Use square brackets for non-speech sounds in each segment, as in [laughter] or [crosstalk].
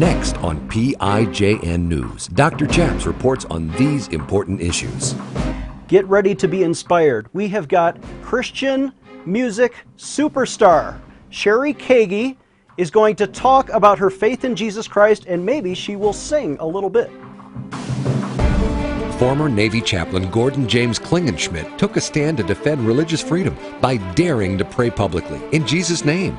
Next on PIJN News, Dr. Chaps reports on these important issues. Get ready to be inspired. We have got Christian music superstar Cheri Keaggy is going to talk about her faith in Jesus Christ and maybe she will sing a little bit. Former Navy chaplain Gordon James Klingenschmitt took a stand to defend religious freedom by daring to pray publicly in Jesus' name.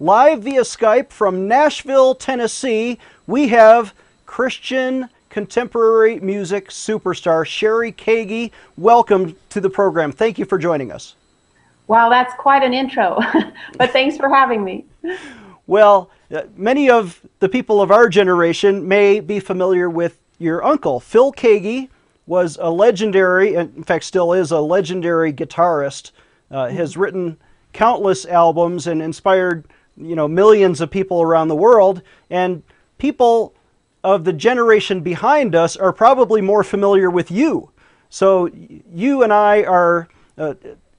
live via Skype from Nashville, Tennessee. We have Christian contemporary music superstar Cheri Keaggy. Welcome to the program. Thank you for joining us. Wow, that's quite an intro, [laughs] but thanks for having me. Well, uh, many of the people of our generation may be familiar with your uncle. Phil Keaggy was a legendary, in fact, still is a legendary guitarist, uh, has written countless albums and inspired you know millions of people around the world and people of the generation behind us are probably more familiar with you. So you and i are uh,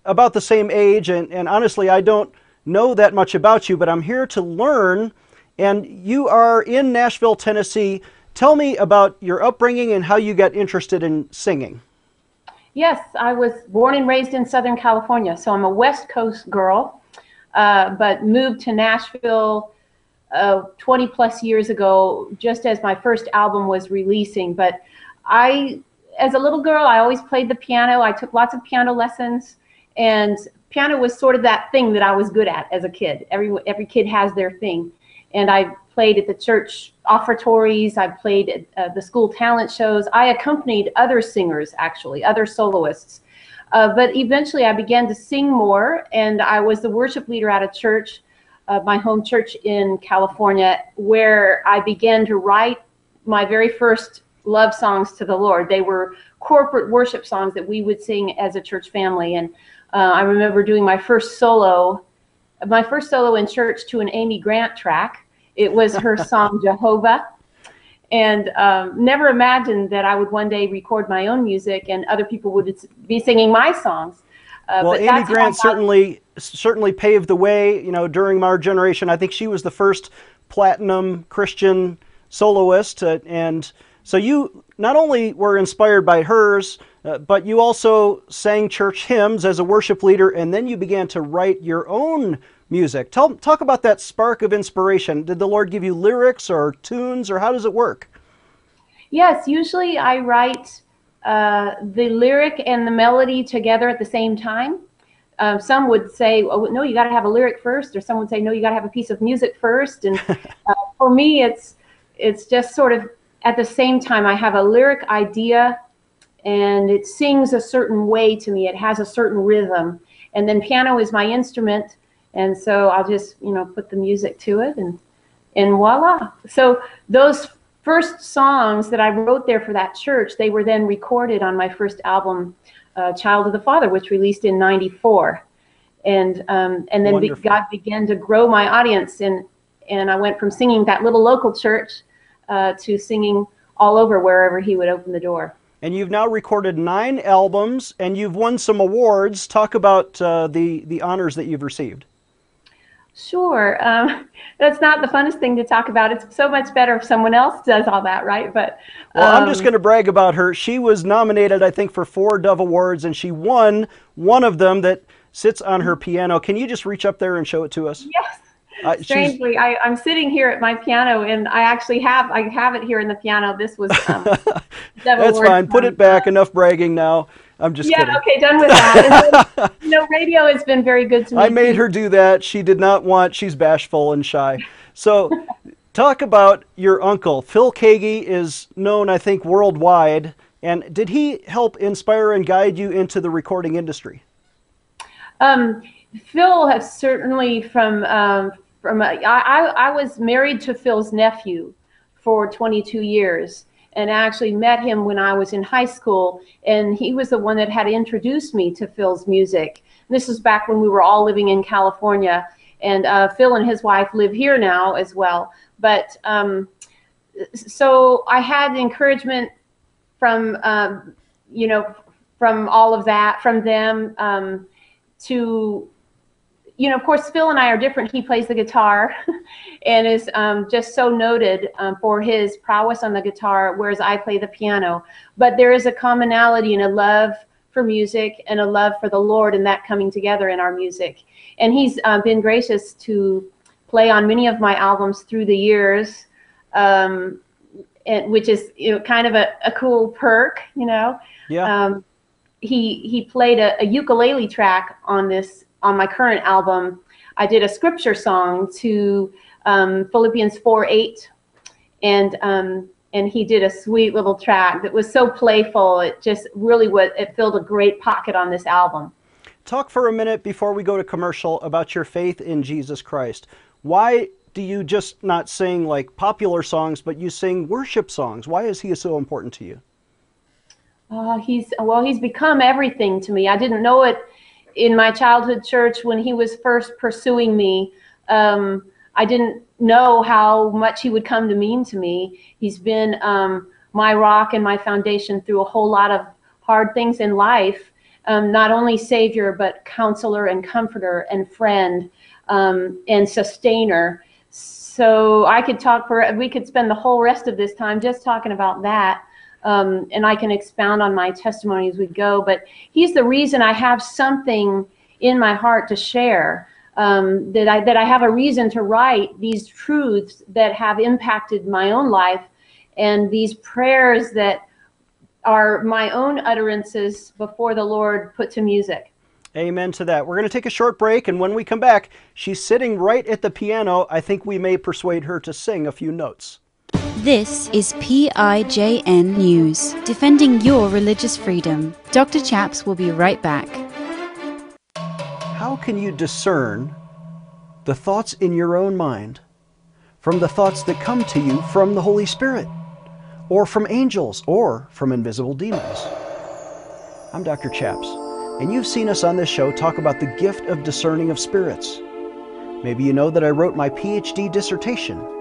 about the same age and, and honestly i don't know that much about you but i'm here to learn and you are in nashville tennessee. Tell me about your upbringing and how you got interested in singing. Yes i was born and raised in southern california so i'm a west coast girl uh, but moved to Nashville uh, 20 plus years ago, just as my first album was releasing. But I, as a little girl, I always played the piano. I took lots of piano lessons, and piano was sort of that thing that I was good at as a kid. Every every kid has their thing, and I played at the church offertories. I played at uh, the school talent shows. I accompanied other singers, actually, other soloists uh, but eventually I began to sing more, and I was the worship leader at a church, uh, my home church in California, where I began to write my very first love songs to the Lord. They were corporate worship songs that we would sing as a church family. And uh, I remember doing my first solo, my first solo in church to an Amy Grant track. It was her song Jehovah and um, never imagined that I would one day record my own music and other people would be singing my songs. Uh, well, Amy Grant certainly certainly paved the way. You know, during our generation, I think she was the first platinum Christian soloist, uh, and so you not only were inspired by hers, uh, but you also sang church hymns as a worship leader, and then you began to write your own music. Tell, talk about that spark of inspiration. Did the Lord give you lyrics or tunes, or how does it work? Yes, usually I write uh, the lyric and the melody together at the same time. Uh, some would say, oh, no, you got to have a lyric first, or some would say, no, you got to have a piece of music first. And [laughs] uh, for me, it's it's just sort of at the same time. I have a lyric idea, and it sings a certain way to me. It has a certain rhythm, and then piano is my instrument, and so I'll just you know put the music to it and and voila. So those first songs that I wrote there for that church, they were then recorded on my first album, uh, Child of the Father, which released in '94, and um, and then be, God began to grow my audience and and I went from singing that little local church uh, to singing all over wherever He would open the door and you've now recorded nine albums and you've won some awards. Talk about uh, the the honors that you've received. Sure. Um, [laughs] that's not the funnest thing to talk about. It's so much better if someone else does all that, right? But um, well, I'm just um, going to brag about her. She was nominated, I think, for four Dove Awards, and she won one of them that sits on her piano. Can you just reach up there and show it to us? Yes. Uh, Strangely, I, am sitting here at my piano, and I actually have I have it here in the piano. This was um, [laughs] that's fine. Put it back. Enough bragging now. I'm just yeah, kidding. okay, done with that. then, [laughs] you know, radio has been very good to me. I made her do that. She did not want. She's bashful and shy. So, [laughs] talk about your uncle. Phil Keaggy is known, I think, worldwide. And did he help inspire and guide you into the recording industry? Um, Phil has certainly from um, from uh, I, I was married to Phil's nephew for 22 years and actually met him when I was in high school. And he was the one that had introduced me to Phil's music. And this was back when we were all living in California. And uh, Phil and his wife live here now as well. But um, so I had encouragement from, um, you know, from all of that, from them um, to you know, of course, Phil and I are different. He plays the guitar [laughs] and is um, just so noted um, for his prowess on the guitar, whereas I play the piano. But there is a commonality and a love for music and a love for the Lord, and that coming together in our music. And he's uh, been gracious to play on many of my albums through the years, um, and, which is you know, kind of a, a cool perk, you know. Yeah. Um, he he played a, a ukulele track on this on my current album, I did a scripture song to um, Philippians 4 8. And, um, and he did a sweet little track that was so playful. It just really was, it filled a great pocket on this album. Talk for a minute before we go to commercial about your faith in Jesus Christ. Why do you just not sing like popular songs, but you sing worship songs? Why is he so important to you? Uh, he's well, he's become everything to me. I didn't know it in my childhood church when he was first pursuing me. Um, I didn't know how much he would come to mean to me. He's been um, my rock and my foundation through a whole lot of hard things in life. Um, not only savior, but counselor and comforter and friend um, and sustainer. So I could talk for, we could spend the whole rest of this time just talking about that um, and I can expound on my testimony as we go. But he's the reason I have something in my heart to share. Um, that I that I have a reason to write these truths that have impacted my own life, and these prayers that are my own utterances before the Lord put to music. Amen to that. We're going to take a short break, and when we come back, she's sitting right at the piano. I think we may persuade her to sing a few notes. This is PIJN News, defending your religious freedom. Dr. Chaps will be right back. How can you discern the thoughts in your own mind from the thoughts that come to you from the Holy Spirit, or from angels, or from invisible demons? I'm Dr. Chaps, and you've seen us on this show talk about the gift of discerning of spirits. Maybe you know that I wrote my PhD dissertation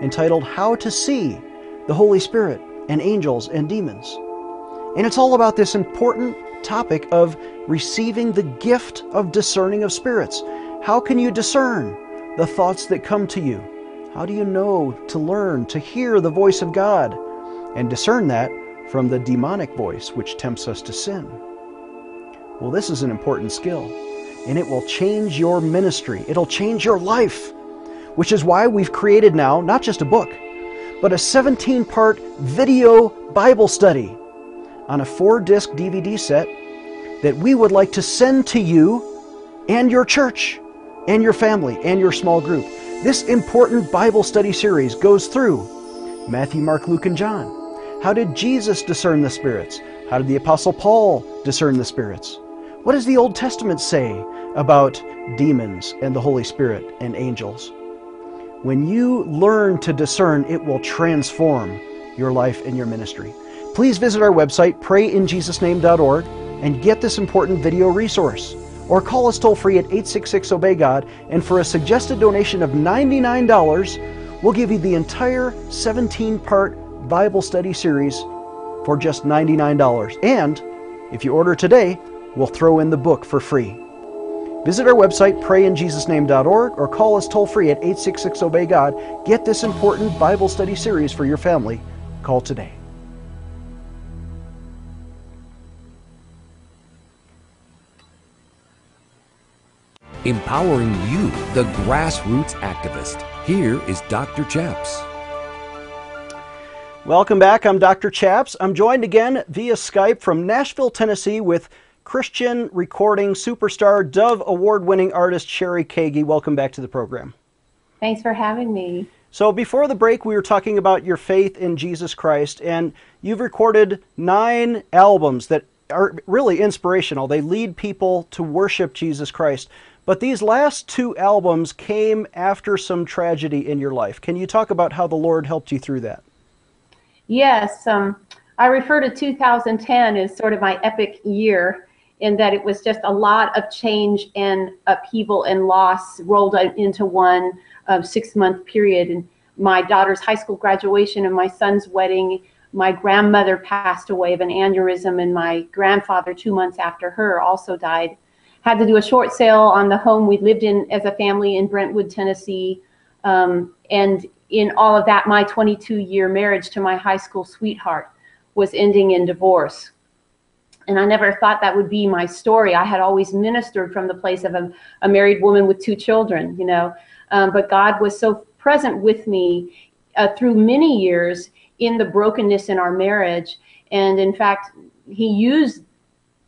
entitled How to See the Holy Spirit and Angels and Demons. And it's all about this important topic of receiving the gift of discerning of spirits. How can you discern the thoughts that come to you? How do you know to learn to hear the voice of God and discern that from the demonic voice which tempts us to sin? Well, this is an important skill, and it will change your ministry. It'll change your life which is why we've created now not just a book, but a 17 part video Bible study on a four disc DVD set that we would like to send to you and your church and your family and your small group. This important Bible study series goes through Matthew, Mark, Luke, and John. How did Jesus discern the spirits? How did the Apostle Paul discern the spirits? What does the Old Testament say about demons and the Holy Spirit and angels? When you learn to discern, it will transform your life and your ministry. Please visit our website, prayinjesusname.org, and get this important video resource. Or call us toll free at 866 Obey God, and for a suggested donation of $99, we'll give you the entire 17 part Bible study series for just $99. And if you order today, we'll throw in the book for free. Visit our website, prayinjesusname.org, or call us toll free at 866 Obey God. Get this important Bible study series for your family. Call today. Empowering you, the grassroots activist. Here is Dr. Chaps. Welcome back. I'm Dr. Chaps. I'm joined again via Skype from Nashville, Tennessee with Christian recording superstar, Dove award winning artist Cheri Keaggy. Welcome back to the program. Thanks for having me. So, before the break, we were talking about your faith in Jesus Christ, and you've recorded nine albums that are really inspirational. They lead people to worship Jesus Christ. But these last two albums came after some tragedy in your life. Can you talk about how the Lord helped you through that? Yes, um, I refer to 2010 as sort of my epic year in that it was just a lot of change and upheaval and loss rolled into one uh, six month period. And my daughter's high school graduation and my son's wedding, my grandmother passed away of an aneurysm, and my grandfather, two months after her, also died. Had to do a short sale on the home we lived in as a family in Brentwood, Tennessee. Um, and in all of that, my 22 year marriage to my high school sweetheart was ending in divorce. And I never thought that would be my story. I had always ministered from the place of a, a married woman with two children, you know. Um, but God was so present with me uh, through many years in the brokenness in our marriage. And in fact, He used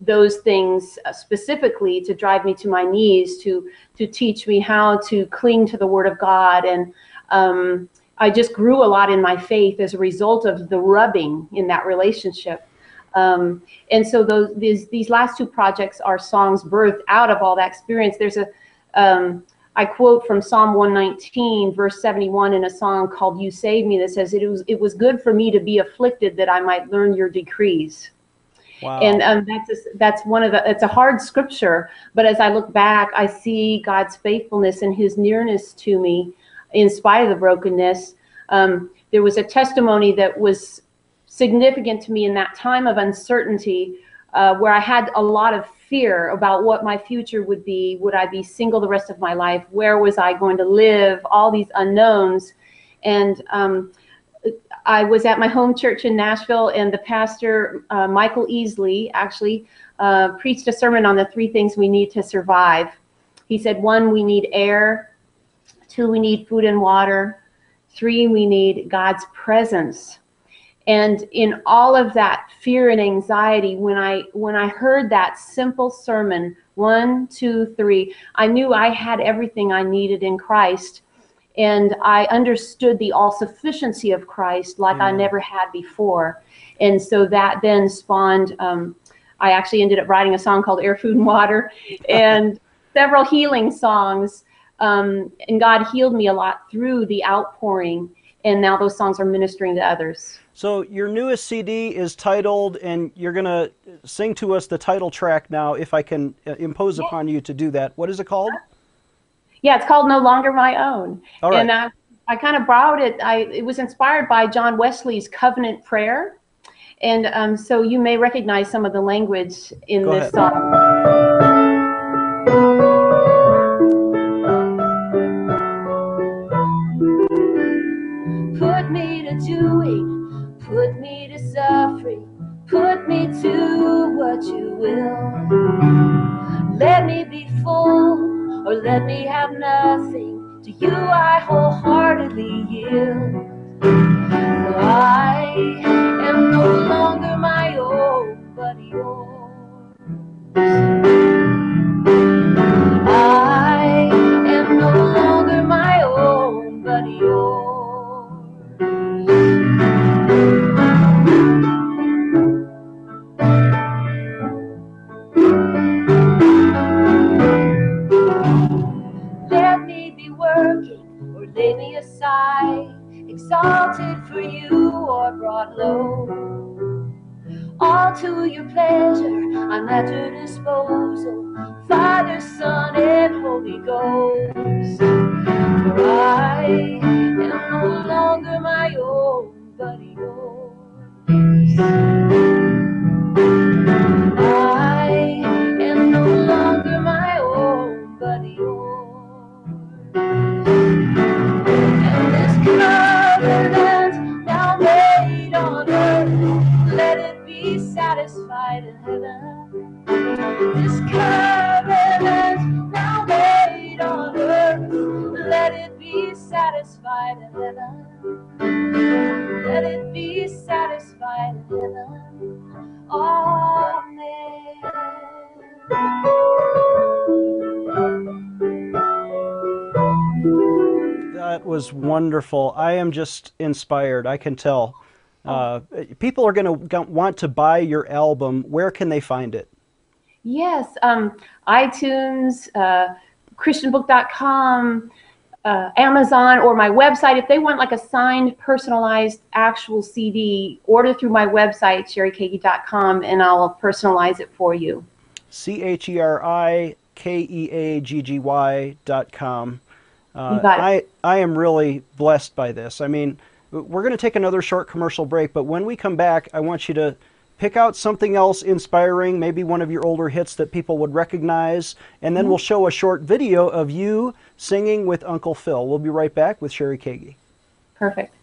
those things uh, specifically to drive me to my knees, to to teach me how to cling to the Word of God and um, I just grew a lot in my faith as a result of the rubbing in that relationship. Um, and so those these these last two projects are songs birthed out of all that experience. There's a um, I quote from Psalm 119, verse 71, in a song called "You Save Me" that says, "It was it was good for me to be afflicted that I might learn your decrees." Wow. And um, that's a, that's one of the it's a hard scripture, but as I look back, I see God's faithfulness and His nearness to me in spite of the brokenness. Um, there was a testimony that was significant to me in that time of uncertainty uh, where I had a lot of fear about what my future would be. Would I be single the rest of my life? Where was I going to live? All these unknowns. And um, I was at my home church in Nashville, and the pastor, uh, Michael Easley, actually uh, preached a sermon on the three things we need to survive. He said, one, we need air, Two, we need food and water. Three, we need God's presence. And in all of that fear and anxiety, when I when I heard that simple sermon, one, two, three, I knew I had everything I needed in Christ. And I understood the all sufficiency of Christ like I never had before. And so that then spawned um, I actually ended up writing a song called Air, Food, and Water [laughs] and several healing songs um, and God healed me a lot through the outpouring. And now those songs are ministering to others. So your newest CD is titled, and you're going to sing to us the title track now, if I can uh, impose yeah. upon you to do that. What is it called? Yeah, it's called No Longer My Own. All right. And I, I kind of borrowed it. I, it was inspired by John Wesley's covenant prayer. And um, so you may recognize some of the language in Go this ahead. song. To what you will. Let me be full, or let me have nothing. To you I wholeheartedly yield. I am no longer my own, but yours. Satisfied in heaven. This covenant now made on earth, let it be satisfied in heaven. Let it be satisfied in heaven. Amen. That was wonderful. I am just inspired. I can tell. Uh, people are going to want to buy your album. Where can they find it? Yes, um, iTunes, uh, ChristianBook.com, uh, Amazon or my website. If they want like a signed, personalized, actual CD, order through my website, cherikeaggy.com, and I'll personalize it for you. C H E R I K E A G G Y dot com. Uh, You got it. I, I am really blessed by this. I mean, we're going to take another short commercial break, but when we come back, I want you to pick out something else inspiring, maybe one of your older hits that people would recognize, and then mm-hmm. we'll show a short video of you singing with Uncle Phil. We'll be right back with Cheri Keaggy. Perfect.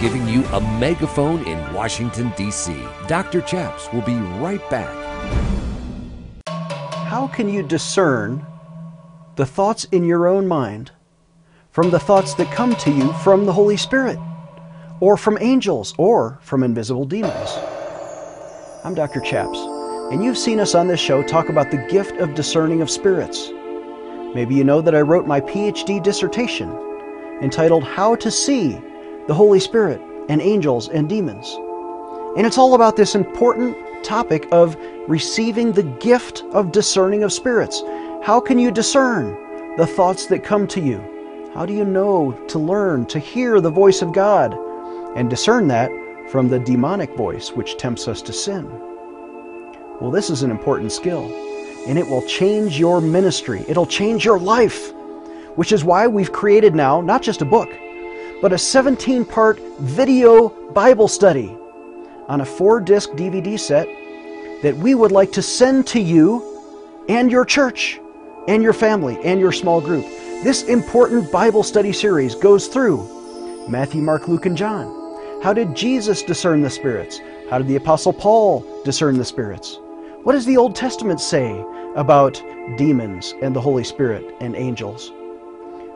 Giving you a megaphone in Washington, D.C. Dr. Chaps will be right back. How can you discern the thoughts in your own mind from the thoughts that come to you from the Holy Spirit, or from angels, or from invisible demons? I'm Dr. Chaps, and you've seen us on this show talk about the gift of discerning of spirits. Maybe you know that I wrote my PhD dissertation entitled How to See the Holy Spirit and Angels and Demons. And it's all about this important topic of receiving the gift of discerning of spirits. How can you discern the thoughts that come to you? How do you know to learn to hear the voice of God and discern that from the demonic voice which tempts us to sin? Well, this is an important skill, and it will change your ministry. It'll change your life, which is why we've created now not just a book, but a 17 part video Bible study on a four disc DVD set that we would like to send to you and your church and your family and your small group. This important Bible study series goes through Matthew, Mark, Luke, and John. How did Jesus discern the spirits? How did the Apostle Paul discern the spirits? What does the Old Testament say about demons and the Holy Spirit and angels?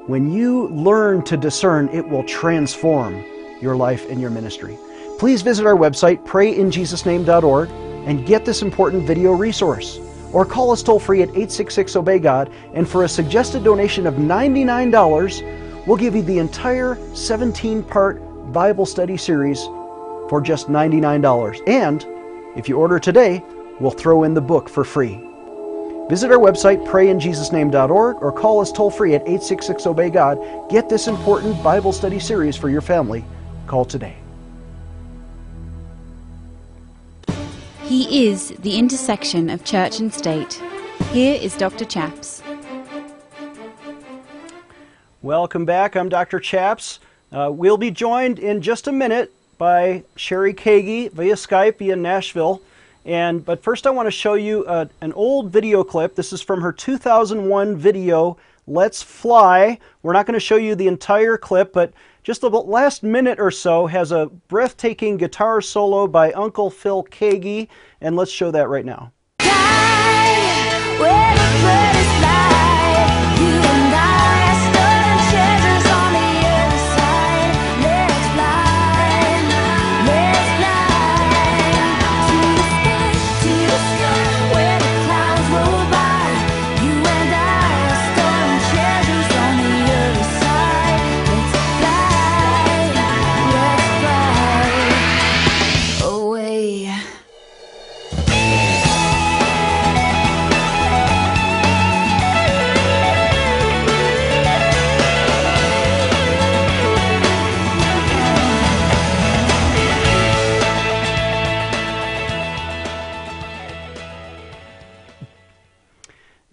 When you learn to discern, it will transform your life and your ministry. Please visit our website, prayinjesusname.org, and get this important video resource. Or call us toll free at 866 Obey God, and for a suggested donation of $99, we'll give you the entire 17 part Bible study series for just $99. And if you order today, we'll throw in the book for free. Visit our website, prayinjesusname.org, or call us toll free at 866 Obey God. Get this important Bible study series for your family. Call today. He is the intersection of church and state. Here is Dr. Chaps. Welcome back. I'm Dr. Chaps. Uh, we'll be joined in just a minute by Cheri Keaggy via Skype via Nashville. And but first, I want to show you uh, an old video clip. This is from her 2001 video, "Let's Fly." We're not going to show you the entire clip, but just the last minute or so has a breathtaking guitar solo by Uncle Phil Keaggy, and let's show that right now.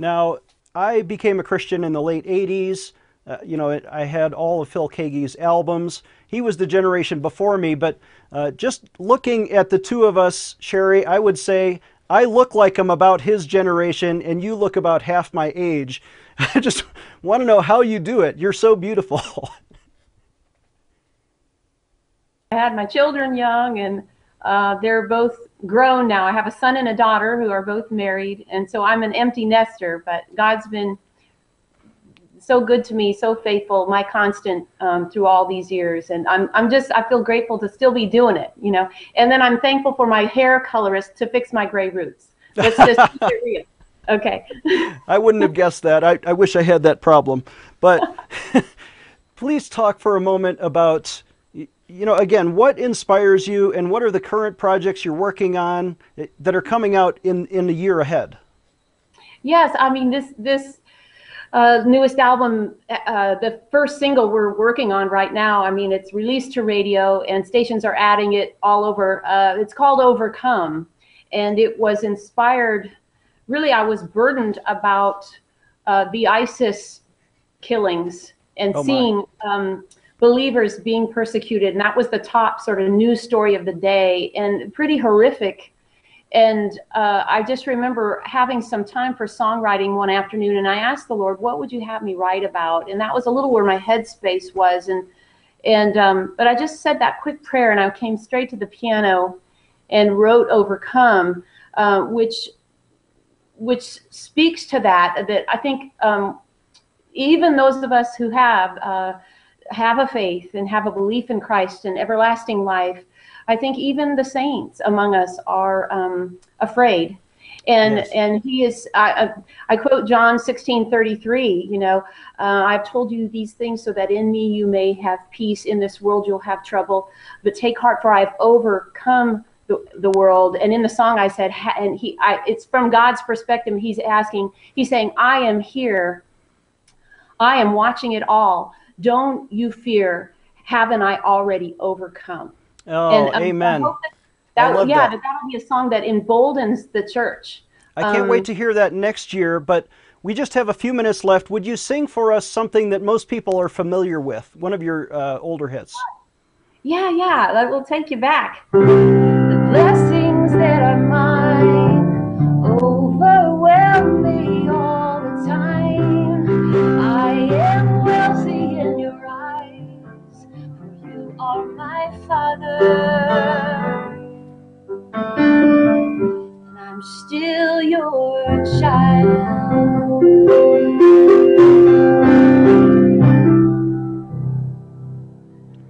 Now, I became a Christian in the late 80s. Uh, you know, it, I had all of Phil Keaggy's albums. He was the generation before me, but uh, just looking at the two of us, Cheri, I would say I look like I'm about his generation and you look about half my age. [laughs] I just want to know how you do it. You're so beautiful. [laughs] I had my children young, and uh, they're both grown now. I have a son and a daughter who are both married, and so I'm an empty nester. But God's been so good to me, so faithful, my constant um, through all these years, and I'm I'm just I feel grateful to still be doing it, you know. And then I'm thankful for my hair colorist to fix my gray roots. Let's just [laughs] real. Okay. [laughs] I wouldn't have guessed that. I, I wish I had that problem. But [laughs] please talk for a moment about, you know, again, what inspires you and what are the current projects you're working on that are coming out in, in the year ahead? Yes, I mean this this uh, newest album, uh, the first single we're working on right now. I mean, it's released to radio, and stations are adding it all over. Uh, it's called Overcome, and it was inspired. Really, I was burdened about uh, the ISIS killings and Oh, seeing um, believers being persecuted, and that was the top sort of news story of the day, and pretty horrific and uh, I just remember having some time for songwriting one afternoon, and I asked the Lord, "What would you have me write about?" And that was a little where my headspace was, and and um, but I just said that quick prayer, and I came straight to the piano and wrote "Overcome," uh, which which speaks to that. That I think um, even those of us who have uh, have a faith and have a belief in Christ and everlasting life, I think even the saints among us are um, afraid. And Yes. and he is. I, I, quote John sixteen thirty three. You know, uh, I've told you these things so that in me you may have peace. In this world you'll have trouble, but take heart, for I've overcome the, the world. And in the song I said, ha- and he, I, it's from God's perspective. He's asking, he's saying, I am here. I am watching it all. Don't you fear. Haven't I already overcome? Oh, um, I amen. that, that- yeah, that. that that'll be a song that emboldens the church. I can't Um, wait to hear that next year, but we just have a few minutes left. Would you sing for us something that most people are familiar with? One of your uh, older hits. Yeah, yeah, that will take you back. Father. And I'm still your child.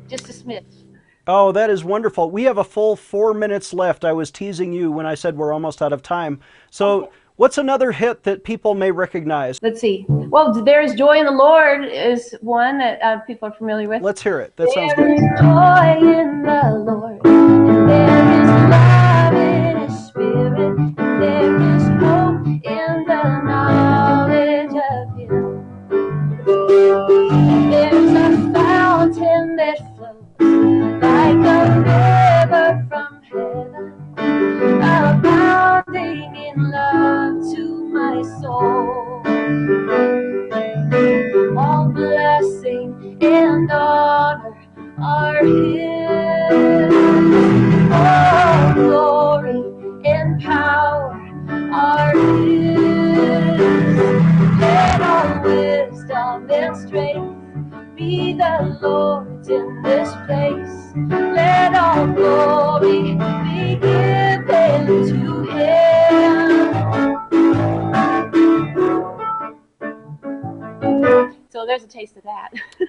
Just a smidge. Oh, that is wonderful. We have a full four minutes left. I was teasing you when I said we're almost out of time. So, what's another hit that people may recognize? Let's see. Well, there is joy in the Lord is one that uh, people are familiar with. Let's hear it. That sounds There good. is joy in the Lord,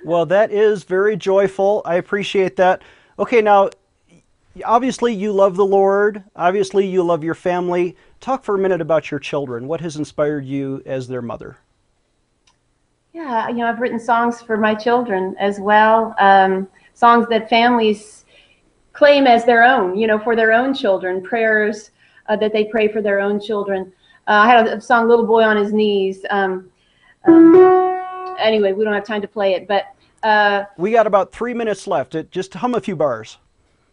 Well, that is very joyful. I appreciate that. Okay, now, obviously, you love the Lord. Obviously, you love your family. Talk for a minute about your children. What has inspired you as their mother? Yeah, you know, I've written songs for my children as well. Um, songs that families claim as their own, you know, for their own children, prayers uh, that they pray for their own children. Uh, I had a, song, Little Boy on His Knees. Um, um, anyway, we don't have time to play it, but uh, We got about three minutes left. It, just hum a few bars.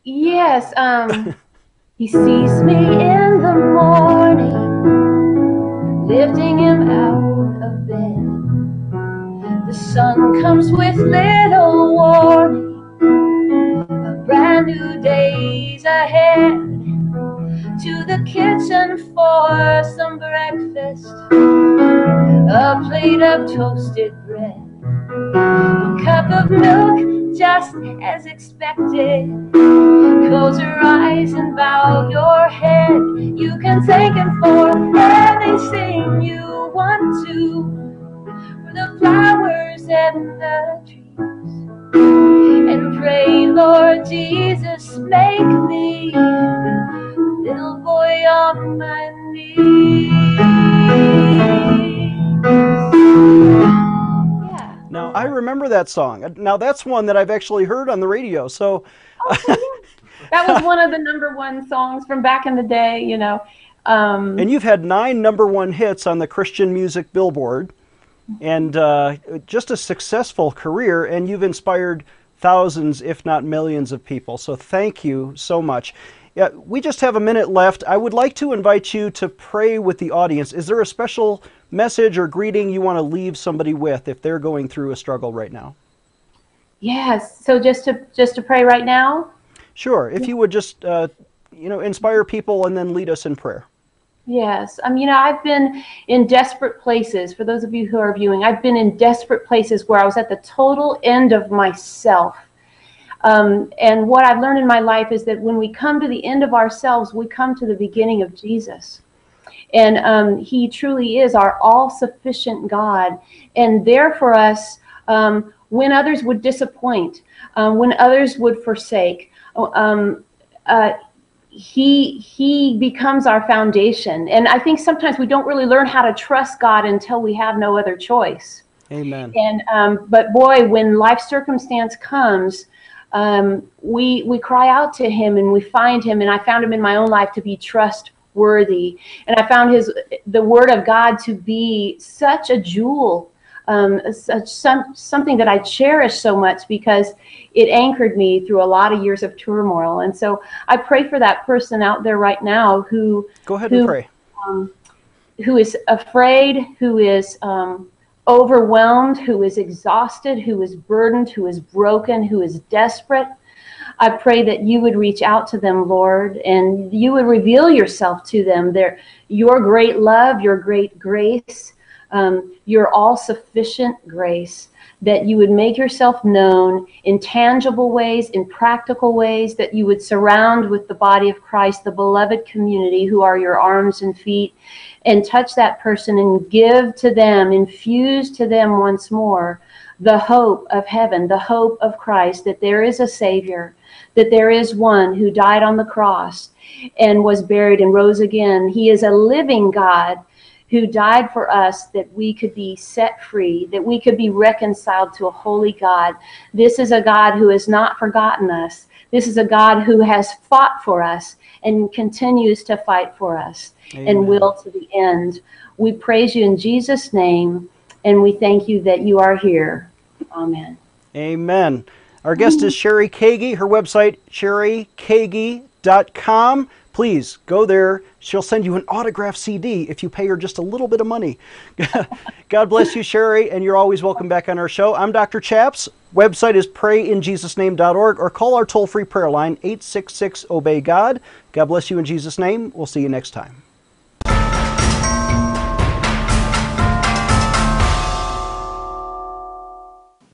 Yes, um, [laughs] he sees me in the morning, lifting him out of bed. The sun comes with little warning, a brand new day's ahead. To the kitchen for some breakfast, a plate of toasted. A cup of milk, just as expected. Close your eyes and bow your head. You can thank Him for anything you want to, for the flowers and the trees. And pray, Lord Jesus, make me a little boy on my knees. I remember that song. Now, that's one that I've actually heard on the radio. So, [laughs] that was one of the number one songs from back in the day, you know. Um, and you've had nine number one hits on the Christian music billboard. and uh, just a successful career, and you've inspired thousands, if not millions, of people. So thank you so much. Yeah, we just have a minute left. I would like to invite you to pray with the audience. Is there a special message or greeting you want to leave somebody with if they're going through a struggle right now? Yes. So just to just to pray right now. Sure. If you would just, uh, you know, inspire people and then lead us in prayer. Yes. Um, you know, I've been in desperate places. For those of you who are viewing, I've been in desperate places where I was at the total end of myself. Um, and what I've learned in my life is that when we come to the end of ourselves, we come to the beginning of Jesus. And um, He truly is our all sufficient God. And there for us, um, when others would disappoint, um, when others would forsake, um, uh, he he becomes our foundation. And i think sometimes we don't really learn how to trust god until we have no other choice. Amen. And um, but boy when life circumstance comes um, we we cry out to him and we find him. And i found him in my own life to be trustworthy and i found his the word of god to be such a jewel um, such some, something that I cherish so much because it anchored me through a lot of years of turmoil. And so I pray for that person out there right now who go ahead who, and pray, um, who is afraid, who is um, overwhelmed, who is exhausted, who is burdened, who is broken, who is desperate. I pray that you would reach out to them, Lord, and you would reveal yourself to them. Their, your great love, your great grace, um, your all sufficient grace, that you would make yourself known in tangible ways, in practical ways, that you would surround with the body of Christ, the beloved community who are your arms and feet, and touch that person and give to them, infuse to them once more the hope of heaven, the hope of Christ, that there is a Savior, that there is one who died on the cross and was buried and rose again. He is a living God who died for us that we could be set free, that we could be reconciled to a holy God. This is a God who has not forgotten us. This is a God who has fought for us and continues to fight for us Amen. and will to the end. We praise you in Jesus' name and we thank you that you are here. Amen. Amen. Our guest is Cheri Keaggy. Her website, cherikeaggy.com please go there. She'll send you an autograph CD if you pay her just a little bit of money. [laughs] God bless you, Cheri, and you're always welcome back on our show. I'm Dr. Chaps. Website is prayinjesusname.org or call our toll free prayer line 866 Obey God. God bless you in Jesus' name. We'll see you next time.